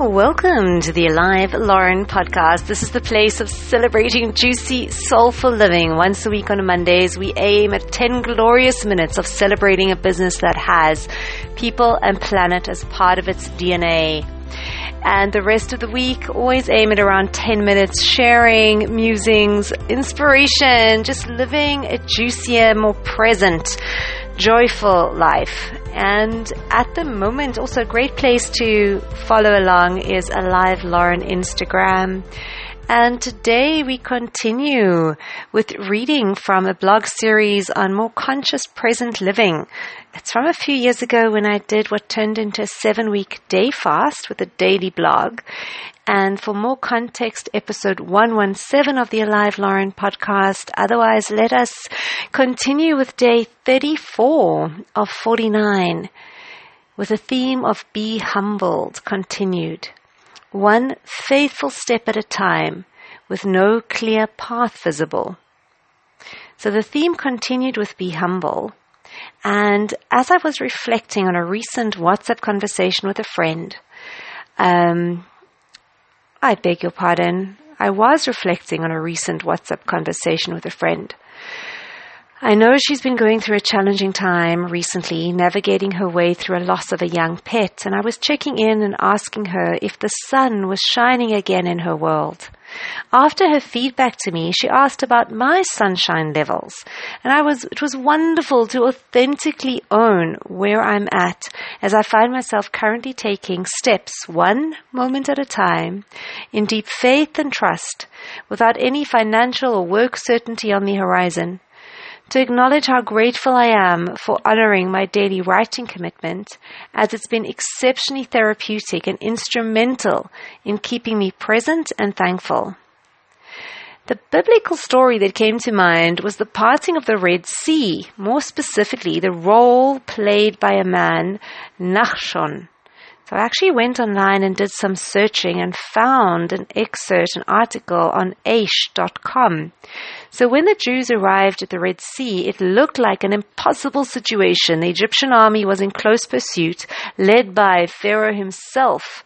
Welcome to the Alive Lauren podcast. This is the place of celebrating juicy, soulful living. Once a week on Mondays, we aim at 10 glorious minutes of celebrating a business that has people and planet as part of its DNA. And the rest of the week, always aim at around 10 minutes sharing musings, inspiration, just living a juicier, more present, joyful life. And at the moment, also a great place to follow along is Alive Lauren Instagram. And today we continue with reading from a blog series on more conscious present living. It's from a few years ago when I did what turned into a seven week day fast with a daily blog. And for more context, episode 117 of the Alive Lauren podcast. Otherwise, let us continue with day 34 of 49 with a theme of be humbled continued. One faithful step at a time with no clear path visible. So the theme continued with be humble. And as I was reflecting on a recent WhatsApp conversation with a friend, um, I beg your pardon. I was reflecting on a recent WhatsApp conversation with a friend. I know she's been going through a challenging time recently, navigating her way through a loss of a young pet, and I was checking in and asking her if the sun was shining again in her world. After her feedback to me, she asked about my sunshine levels, and I was, it was wonderful to authentically own where I'm at as I find myself currently taking steps one moment at a time in deep faith and trust without any financial or work certainty on the horizon to acknowledge how grateful I am for honoring my daily writing commitment, as it's been exceptionally therapeutic and instrumental in keeping me present and thankful. The biblical story that came to mind was the parting of the Red Sea, more specifically, the role played by a man, Nachshon, so I actually went online and did some searching and found an excerpt, an article on Aish.com. So when the Jews arrived at the Red Sea, it looked like an impossible situation. The Egyptian army was in close pursuit, led by Pharaoh himself,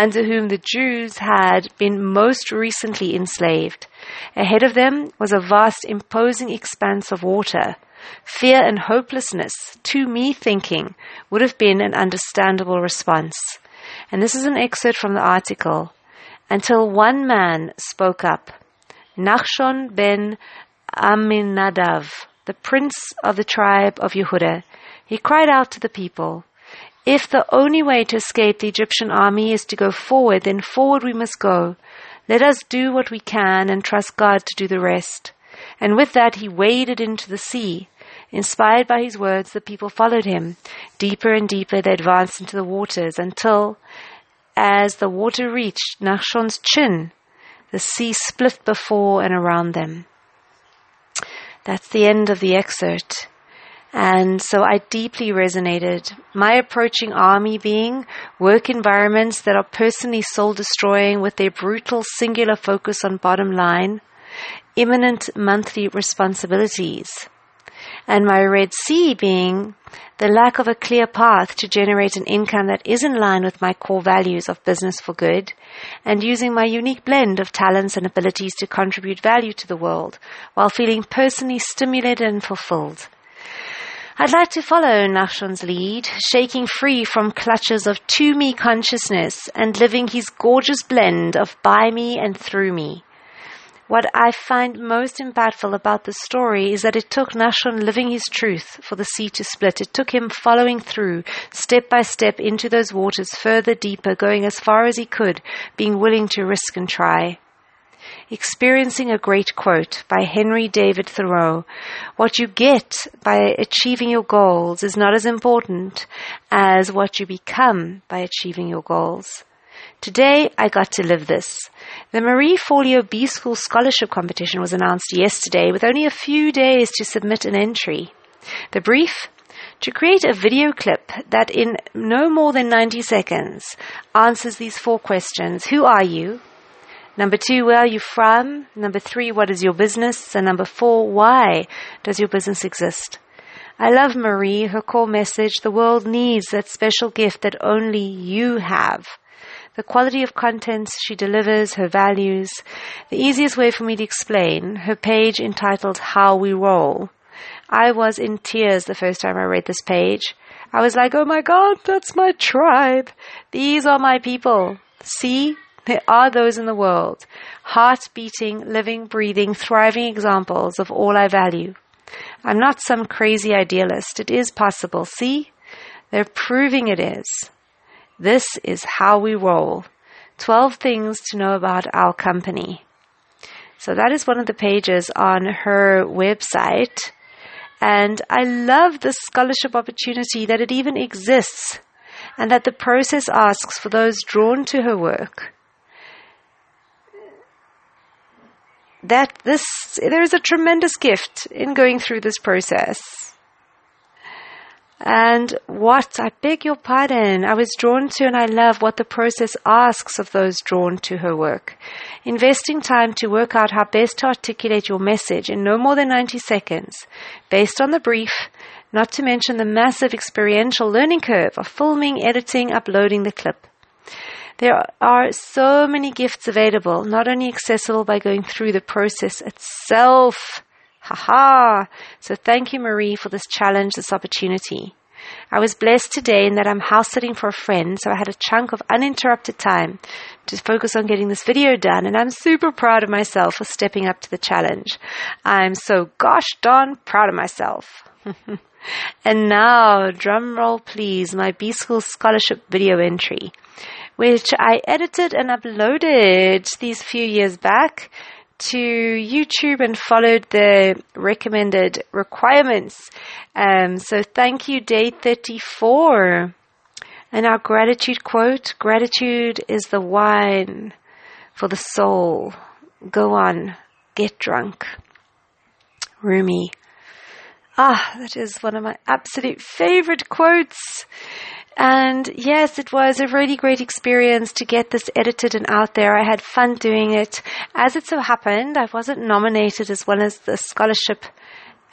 under whom the Jews had been most recently enslaved. Ahead of them was a vast, imposing expanse of water. Fear and hopelessness, to me thinking, would have been an understandable response. And this is an excerpt from the article. Until one man spoke up, Nachshon ben Aminadav, the prince of the tribe of Yehuda. He cried out to the people, If the only way to escape the Egyptian army is to go forward, then forward we must go. Let us do what we can and trust God to do the rest. And with that he waded into the sea. Inspired by his words, the people followed him. Deeper and deeper they advanced into the waters until, as the water reached Nachshon's chin, the sea split before and around them. That's the end of the excerpt. And so I deeply resonated. My approaching army being work environments that are personally soul destroying with their brutal singular focus on bottom line, imminent monthly responsibilities and my Red Sea being the lack of a clear path to generate an income that is in line with my core values of business for good and using my unique blend of talents and abilities to contribute value to the world while feeling personally stimulated and fulfilled. I'd like to follow Nachshon's lead, shaking free from clutches of to me consciousness and living his gorgeous blend of by me and through me. What I find most impactful about the story is that it took Nachshon living his truth for the sea to split. It took him following through, step by step, into those waters, further deeper, going as far as he could, being willing to risk and try. Experiencing a great quote by Henry David Thoreau What you get by achieving your goals is not as important as what you become by achieving your goals. Today, I got to live this. The Marie Forleo B School Scholarship Competition was announced yesterday with only a few days to submit an entry. The brief? To create a video clip that in no more than 90 seconds answers these four questions. Who are you? Number two, where are you from? Number three, what is your business? And number four, why does your business exist? I love Marie, her core message, the world needs that special gift that only you have. the quality of contents she delivers, her values. The easiest way for me to explain her page entitled How We Roll. I was in tears the first time I read this page. I was like, oh my God, that's my tribe. These are my people. See, there are those in the world, heart beating, living, breathing, thriving examples of all I value. I'm not some crazy idealist. It is possible. See? They're proving it is. This is how we roll. 12 things to know about our company. So that is one of the pages on her website. And I love the scholarship opportunity that it even exists and that the process asks for those drawn to her work that this there is a tremendous gift in going through this process. And what, I beg your pardon, I was drawn to and I love what the process asks of those drawn to her work. Investing time to work out how best to articulate your message in no more than 90 seconds, based on the brief, not to mention the massive experiential learning curve of filming, editing, uploading the clip. There are so many gifts available, not only accessible by going through the process itself. Haha! So thank you, Marie, for this challenge, this opportunity. I was blessed today in that I'm house sitting for a friend, so I had a chunk of uninterrupted time to focus on getting this video done, and I'm super proud of myself for stepping up to the challenge. I'm so gosh darn proud of myself. and now, drum roll please, my B School Scholarship video entry which I edited and uploaded these few years back to YouTube and followed the recommended requirements. Um, so thank you, day 34. And our gratitude quote gratitude is the wine for the soul. Go on, get drunk. Rumi. Ah, that is one of my absolute favorite quotes. And yes, it was a really great experience to get this edited and out there. I had fun doing it. As it so happened, I wasn't nominated as one of the scholarship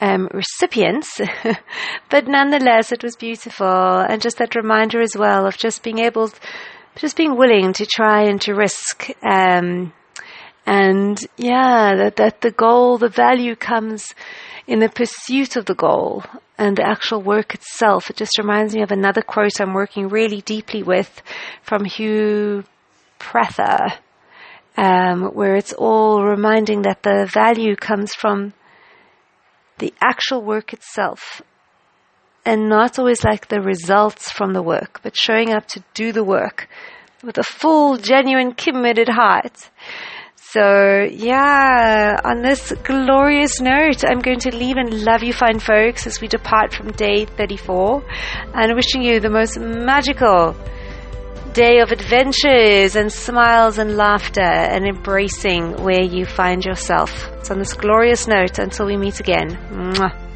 um, recipients, but nonetheless, it was beautiful. And just that reminder as well of just being able, just being willing to try and to risk. Um, and yeah, that, that the goal, the value comes in the pursuit of the goal and the actual work itself. It just reminds me of another quote I'm working really deeply with from Hugh Prather, um, where it's all reminding that the value comes from the actual work itself and not always like the results from the work, but showing up to do the work with a full, genuine, committed heart. So, yeah, on this glorious note, I'm going to leave and love you, fine folks, as we depart from day 34 and wishing you the most magical day of adventures and smiles and laughter and embracing where you find yourself. So, on this glorious note, until we meet again. Mwah.